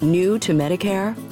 New to Medicare?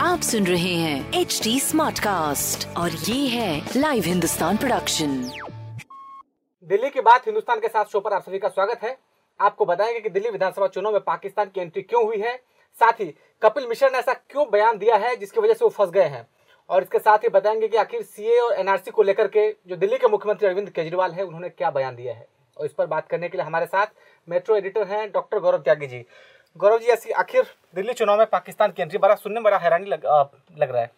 आप सुन रहे हैं एच डी स्मार्ट कास्ट और ये है लाइव हिंदुस्तान प्रोडक्शन दिल्ली की बात हिंदुस्तान के साथ शो पर आप सभी का स्वागत है। आपको बताएँगे कि दिल्ली विधानसभा चुनाव में पाकिस्तान की एंट्री क्यों हुई है। साथ ही कपिल मिश्रा ने ऐसा क्यों बयान दिया है जिसकी वजह से वो फंस गए हैं? और इसके साथ ही बताएँगे कि आखिर सीए और एनआरसी को लेकर के जो दिल्ली के मुख्यमंत्री अरविंद केजरीवाल है उन्होंने क्या बयान दिया है? और इस पर बात करने के लिए हमारे साथ मेट्रो एडिटर हैं डॉक्टर गौरव त्यागी जी। गौरव जी ऐसी आखिर दिल्ली चुनाव में पाकिस्तान की एंट्री बड़ा सुनने में बड़ा हैरानी लग, आ, लग रहा है।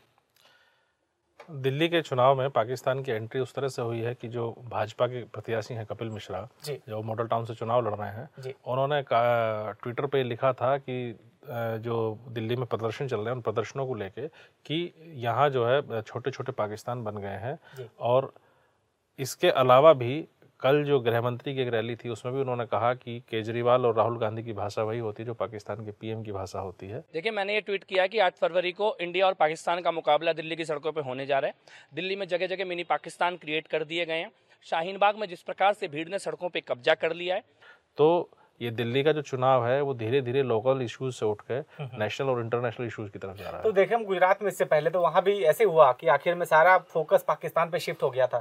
दिल्ली के चुनाव में पाकिस्तान की एंट्री उस तरह से हुई है कि जो भाजपा के प्रत्याशी हैं कपिल मिश्रा जो। मॉडल टाउन से चुनाव लड़ रहे हैं उन्होंने ट्विटर पे लिखा था कि जो दिल्ली में प्रदर्शन चल रहे हैं उन प्रदर्शनों को लेके कि यहाँ जो है छोटे छोटे पाकिस्तान बन गए हैं और इसके अलावा भी कल जो गृह मंत्री की एक रैली थी उसमें भी उन्होंने कहा कि केजरीवाल और राहुल गांधी की भाषा वही होती है जो पाकिस्तान के पीएम की भाषा होती है। देखिए मैंने ये ट्वीट किया कि 8 फरवरी को इंडिया और पाकिस्तान का मुकाबला दिल्ली की सड़कों पर होने जा रहा है। दिल्ली में जगह जगह मिनी पाकिस्तान क्रिएट कर दिए गए हैं। शाहीन बाग में जिस प्रकार से भीड़ ने सड़कों पर कब्जा कर लिया है। तो ये दिल्ली का जो चुनाव है वो धीरे धीरे लोकल इश्यूज़ से उठ के नेशनल और इंटरनेशनल इश्यूज़ की तरफ़ जा रहा है। तो है हम गुजरात में इससे पहले तो वहाँ भी ऐसे हुआ कि आखिर में सारा फोकस पाकिस्तान पे शिफ्ट हो गया था।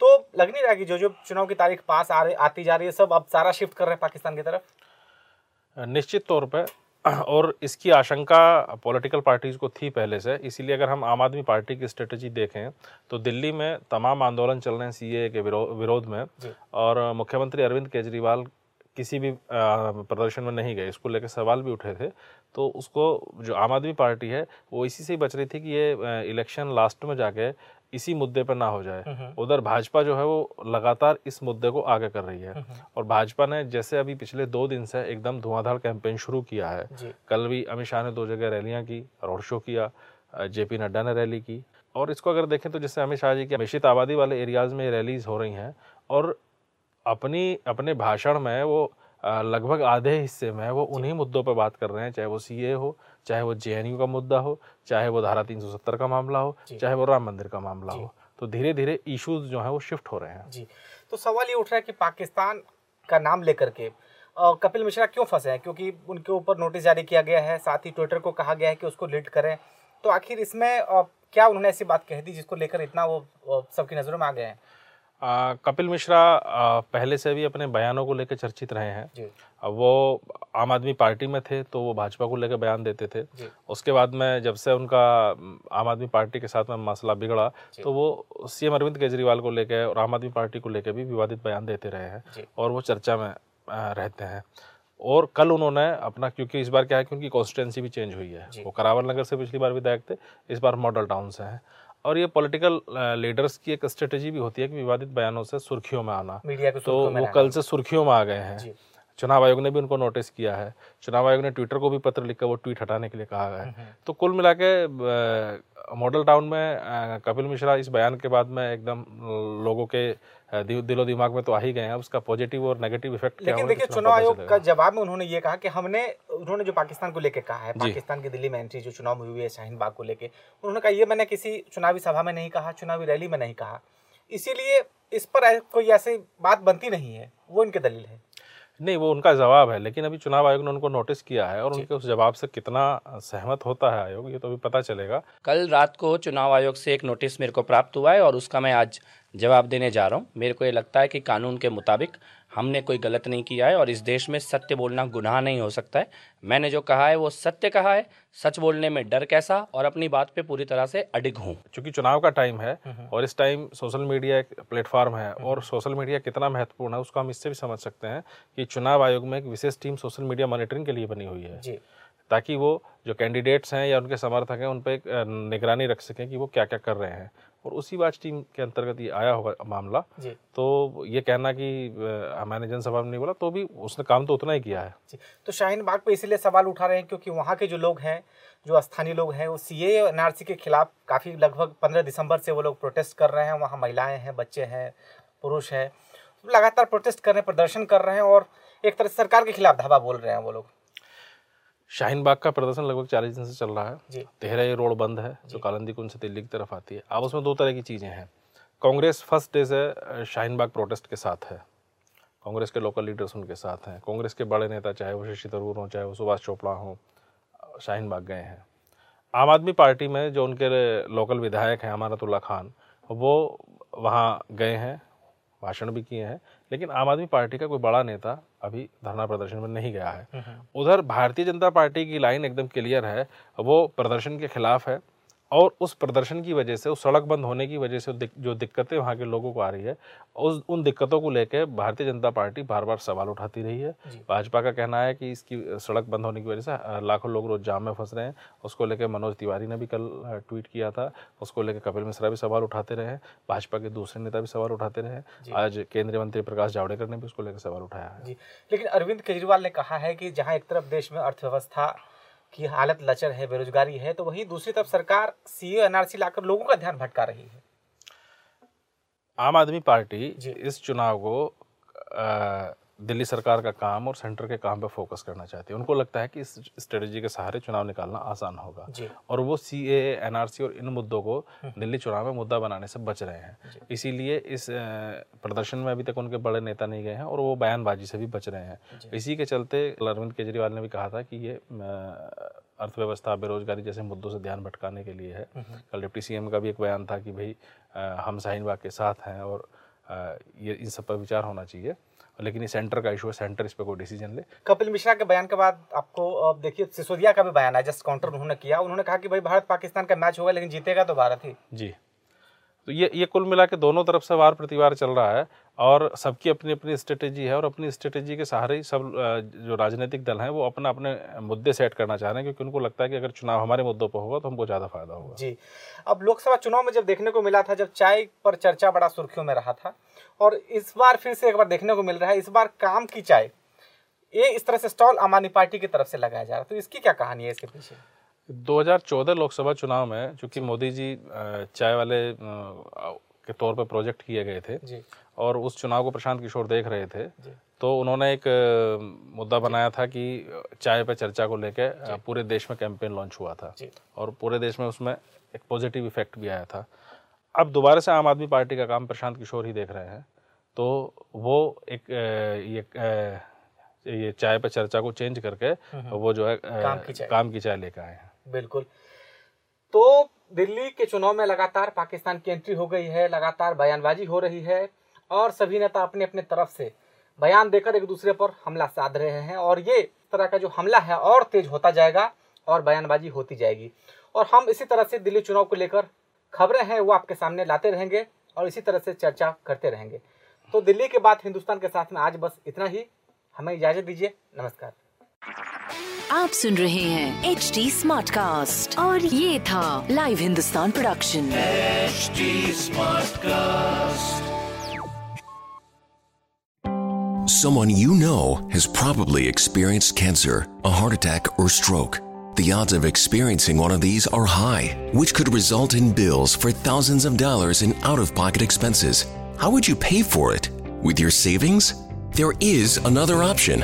तो लग नहीं रहा कि जो जो चुनाव की तारीख पास आ रही आती जा रही है सब अब सारा शिफ्ट कर रहे हैं पाकिस्तान की तरफ़। निश्चित तौर पर और इसकी आशंका पॉलिटिकल पार्टीज़ को थी पहले से इसीलिए अगर हम आम आदमी पार्टी की स्ट्रेटजी देखें तो दिल्ली में तमाम आंदोलन चल रहे हैं सीए के विरो, विरोध में। और मुख्यमंत्री अरविंद केजरीवाल किसी भी प्रदर्शन में नहीं गए इसको लेकर सवाल भी उठे थे। तो उसको जो आम आदमी पार्टी है वो इसी से ही बच रही थी कि ये इलेक्शन लास्ट में जाके इसी मुद्दे पर ना हो जाए। उधर भाजपा जो है वो लगातार इस मुद्दे को आगे कर रही है। और भाजपा ने जैसे अभी पिछले दो दिन से एकदम धुआंधार कैंपेन शुरू किया है। कल भी अमित शाह ने दो जगह रैलियाँ की रोड शो किया जेपी नड्डा ने रैली की। और इसको अगर देखें तो जैसे अमित शाह जी की निश्चित आबादी वाले एरियाज़ में रैलीज हो रही हैं। और अपनी अपने भाषण में वो लगभग आधे हिस्से में वो उन्हीं मुद्दों पर बात कर रहे हैं चाहे वो सीए हो चाहे वो जेएनयू का मुद्दा हो चाहे वो धारा 370 का मामला हो चाहे वो राम मंदिर का मामला हो। तो धीरे धीरे इश्यूज़ जो हैं वो शिफ्ट हो रहे हैं। जी। तो सवाल ये उठ रहा है कि पाकिस्तान का नाम लेकर के कपिल मिश्रा क्यों फंसे हैं? क्योंकि उनके ऊपर नोटिस जारी किया गया है साथ ही ट्विटर को कहा गया है कि उसको लीड करें। तो आखिर इसमें क्या उन्होंने ऐसी बात कह दी जिसको लेकर इतना वो सबकी नज़रों में आ गए हैं? आ, कपिल मिश्रा आ, पहले से भी अपने बयानों को लेकर चर्चित रहे हैं। अब वो आम आदमी पार्टी में थे तो वो भाजपा को लेकर बयान देते थे। उसके बाद में जब से उनका आम आदमी पार्टी के साथ में मसला बिगड़ा तो वो सीएम अरविंद केजरीवाल को लेकर और आम आदमी पार्टी को लेकर भी विवादित बयान देते रहे हैं और वो चर्चा में रहते हैं। और कल उन्होंने अपना क्योंकि इस बार क्या है कि उनकी कॉन्स्टिटेंसी भी चेंज हुई है। वो करावल नगर से पिछली बार विधायक थे इस बार मॉडल टाउन से हैं। और ये पॉलिटिकल लीडर्स की एक स्ट्रेटेजी भी होती है कि विवादित बयानों से सुर्खियों में आना। मीडिया की तो में वो कल से सुर्खियों में आ गए हैं। चुनाव आयोग ने भी उनको नोटिस किया है। चुनाव आयोग ने ट्विटर को भी पत्र लिखकर वो ट्वीट हटाने के लिए कहा हम्म, है तो कुल मिला के मॉडल टाउन में कपिल मिश्रा इस बयान के बाद में एकदम लोगों के दिलो दिमाग में तो आ ही गए हैं। उसका पॉजिटिव और नेगेटिव इफ़ेक्ट लेकिन देखिए चुनाव आयोग का जवाब में उन्होंने ये कहा कि हमने उन्होंने जो पाकिस्तान को लेकर कहा है पाकिस्तान की दिल्ली में एंट्री जो चुनाव हुई है शाहीन बाग को लेके उन्होंने कहा ये मैंने किसी चुनावी सभा में नहीं कहा चुनावी रैली में नहीं कहा। इसीलिए इस पर कोई ऐसी बात बनती नहीं है। वो इनके दलील है। नहीं वो उनका जवाब है लेकिन अभी चुनाव आयोग ने उनको नोटिस किया है और उनके उस जवाब से कितना सहमत होता है आयोग ये तो अभी पता चलेगा। कल रात को चुनाव आयोग से एक नोटिस मेरे को प्राप्त हुआ है और उसका मैं आज जवाब देने जा रहा हूँ। मेरे को ये लगता है कि कानून के मुताबिक हमने कोई गलत नहीं किया है और इस देश में सत्य बोलना गुनाह नहीं हो सकता है। मैंने जो कहा है वो सत्य कहा है। सच बोलने में डर कैसा और अपनी बात पे पूरी तरह से अडिग हूँ। क्योंकि चुनाव का टाइम है और इस टाइम सोशल मीडिया एक प्लेटफॉर्म है और सोशल मीडिया कितना महत्वपूर्ण है उसको हम इससे भी समझ सकते हैं कि चुनाव आयोग में एक विशेष टीम सोशल मीडिया मॉनिटरिंग के लिए बनी हुई है। जी। ताकि वो जो कैंडिडेट्स हैं या उनके समर्थक हैं उन पर एक निगरानी रख सकें कि वो क्या क्या कर रहे हैं। और उसी वाच टीम के अंतर्गत ये आया होगा मामला। जी। तो ये कहना कि मैंने जनसभा में नहीं बोला तो भी उसने काम तो उतना ही किया है। जी। तो शाहीन बाग पे इसीलिए सवाल उठा रहे हैं क्योंकि वहाँ के जो लोग हैं जो स्थानीय लोग हैं वो सी एनआरसी के खिलाफ काफ़ी लगभग पंद्रह दिसंबर से वो लोग प्रोटेस्ट कर रहे हैं। वहाँ महिलाएँ हैं बच्चे हैं पुरुष हैं। लगातार प्रोटेस्ट कर रहे हैं प्रदर्शन कर रहे हैं और एक तरह से सरकार के खिलाफ धावा बोल रहे हैं वो लोग। शाहीन बाग का प्रदर्शन लगभग चालीस दिन से चल रहा है। तेहरा ये रोड बंद है जो कालंदी कुंज से दिल्ली की तरफ़ आती है। अब उसमें दो तरह की चीज़ें हैं। कांग्रेस फ़र्स्ट डे से शाहीन बाग प्रोटेस्ट के साथ है। कांग्रेस के लोकल लीडर्स उनके साथ हैं। कांग्रेस के बड़े नेता चाहे वो शशि थरूर हों चाहे वो सुभाष चोपड़ा हों शाहीन बाग गए हैं। आम आदमी पार्टी में जो उनके लोकल विधायक हैं अमानतुल्ला खान वो वहाँ गए हैं। भाषण भी किए हैं लेकिन आम आदमी पार्टी का कोई बड़ा नेता अभी धरना प्रदर्शन में नहीं गया है। उधर भारतीय जनता पार्टी की लाइन एकदम क्लियर है वो प्रदर्शन के खिलाफ है। और उस प्रदर्शन की वजह से उस सड़क बंद होने की वजह से दिक- जो दिक्कतें वहाँ के लोगों को आ रही है उस उन दिक्कतों को लेकर भारतीय जनता पार्टी बार बार सवाल उठाती रही है। भाजपा का कहना है कि इसकी सड़क बंद होने की वजह से लाखों लोग रोज जाम में फंस रहे हैं। उसको लेकर मनोज तिवारी ने भी कल ट्वीट किया था। उसको लेकर कपिल मिश्रा भी सवाल उठाते रहे हैं। भाजपा के दूसरे नेता भी सवाल उठाते रहे हैं। आज केंद्रीय मंत्री प्रकाश जावड़ेकर ने भी उसको लेकर सवाल उठाया है। लेकिन अरविंद केजरीवाल ने कहा है कि जहाँ एक तरफ़ देश में अर्थव्यवस्था की हालत लचर है बेरोजगारी है तो वही दूसरी तरफ़ सरकार सी एनआरसी लाकर लोगों का ध्यान भटका रही है आम आदमी पार्टी जी। इस चुनाव को दिल्ली सरकार का काम और सेंटर के काम पे फोकस करना चाहती है। उनको लगता है कि इस स्ट्रेटजी के सहारे चुनाव निकालना आसान होगा। और वो सी ए एनआरसी और इन मुद्दों को दिल्ली चुनाव में मुद्दा बनाने से बच रहे हैं। इसीलिए इस प्रदर्शन में अभी तक उनके बड़े नेता नहीं गए हैं और वो बयानबाजी से भी बच रहे हैं। इसी के चलते अरविंद केजरीवाल ने भी कहा था कि ये अर्थव्यवस्था बेरोजगारी जैसे मुद्दों से ध्यान भटकाने के लिए है। कल डिप्टी सीएम का भी एक बयान था कि भाई हम शाहीन बाग के साथ हैं और ये इन सब पर विचार होना चाहिए। लेकिन ये सेंटर का इशू है सेंटर इस पर कोई डिसीज़न ले। कपिल मिश्रा के बयान के बाद आपको अब देखिए सिसोदिया का भी बयान है जस्ट काउंटर उन्होंने किया। उन्होंने कहा कि भाई भारत पाकिस्तान का मैच होगा लेकिन जीतेगा तो भारत ही। जी। तो ये ये कुल मिला के दोनों तरफ़ से वार प्रतिवार चल रहा है और सबकी अपनी अपनी स्ट्रेटेजी है और अपनी स्ट्रेटेजी के सहारे ही सब जो राजनीतिक दल हैं वो अपना, अपने मुद्दे सेट करना चाह रहे हैं क्योंकि उनको लगता है कि अगर चुनाव हमारे मुद्दों पर होगा तो हमको ज़्यादा फ़ायदा होगा। जी। अब लोकसभा चुनाव में जब देखने को मिला था, जब चाय पर चर्चा बड़ा सुर्खियों में रहा था और इस बार फिर से एक बार देखने को मिल रहा है, इस बार काम की चाय, ये इस तरह से स्टॉल आम आदमी पार्टी की तरफ़ से लगाया जा रहा है। तो इसकी क्या कहानी है इसके पीछे? 2014 लोकसभा चुनाव में चूँकि मोदी जी चाय वाले के तौर पर प्रोजेक्ट किए गए थे जी। और उस चुनाव को प्रशांत किशोर देख रहे थे तो उन्होंने एक मुद्दा बनाया था कि चाय पे चर्चा को लेकर पूरे देश में कैंपेन लॉन्च हुआ था और पूरे देश में उसमें एक पॉजिटिव इफ़ेक्ट भी आया था। अब दोबारा से आम आदमी पार्टी का काम प्रशांत किशोर ही देख रहे हैं तो वो एक ये ये चाय पे चर्चा को चेंज करके वो जो है काम की चाय। काम की चाय लेकर आए हैं। बिल्कुल। तो दिल्ली के चुनाव में लगातार पाकिस्तान की एंट्री हो गई है, लगातार बयानबाजी हो रही है और सभी नेता अपने अपने तरफ़ से बयान देकर एक दूसरे पर हमला साध रहे हैं और ये तरह का जो हमला है और तेज होता जाएगा और बयानबाजी होती जाएगी। और हम इसी तरह से दिल्ली चुनाव को लेकर खबरें हैं, वो आपके सामने लाते रहेंगे और इसी तरह से चर्चा करते रहेंगे। तो दिल्ली के बाद हिंदुस्तान के साथ में आज बस इतना ही। हमें इजाज़त दीजिए। नमस्कार। आप सुन रहे हैं एच डी स्मार्ट कास्ट और ये था live Hindustan production Someone you know has probably experienced cancer, a heart attack, or stroke. The odds of experiencing one of these are high, which could result in bills for thousands of dollars in out of pocket expenses. How would you pay for it? With your savings? There is another option.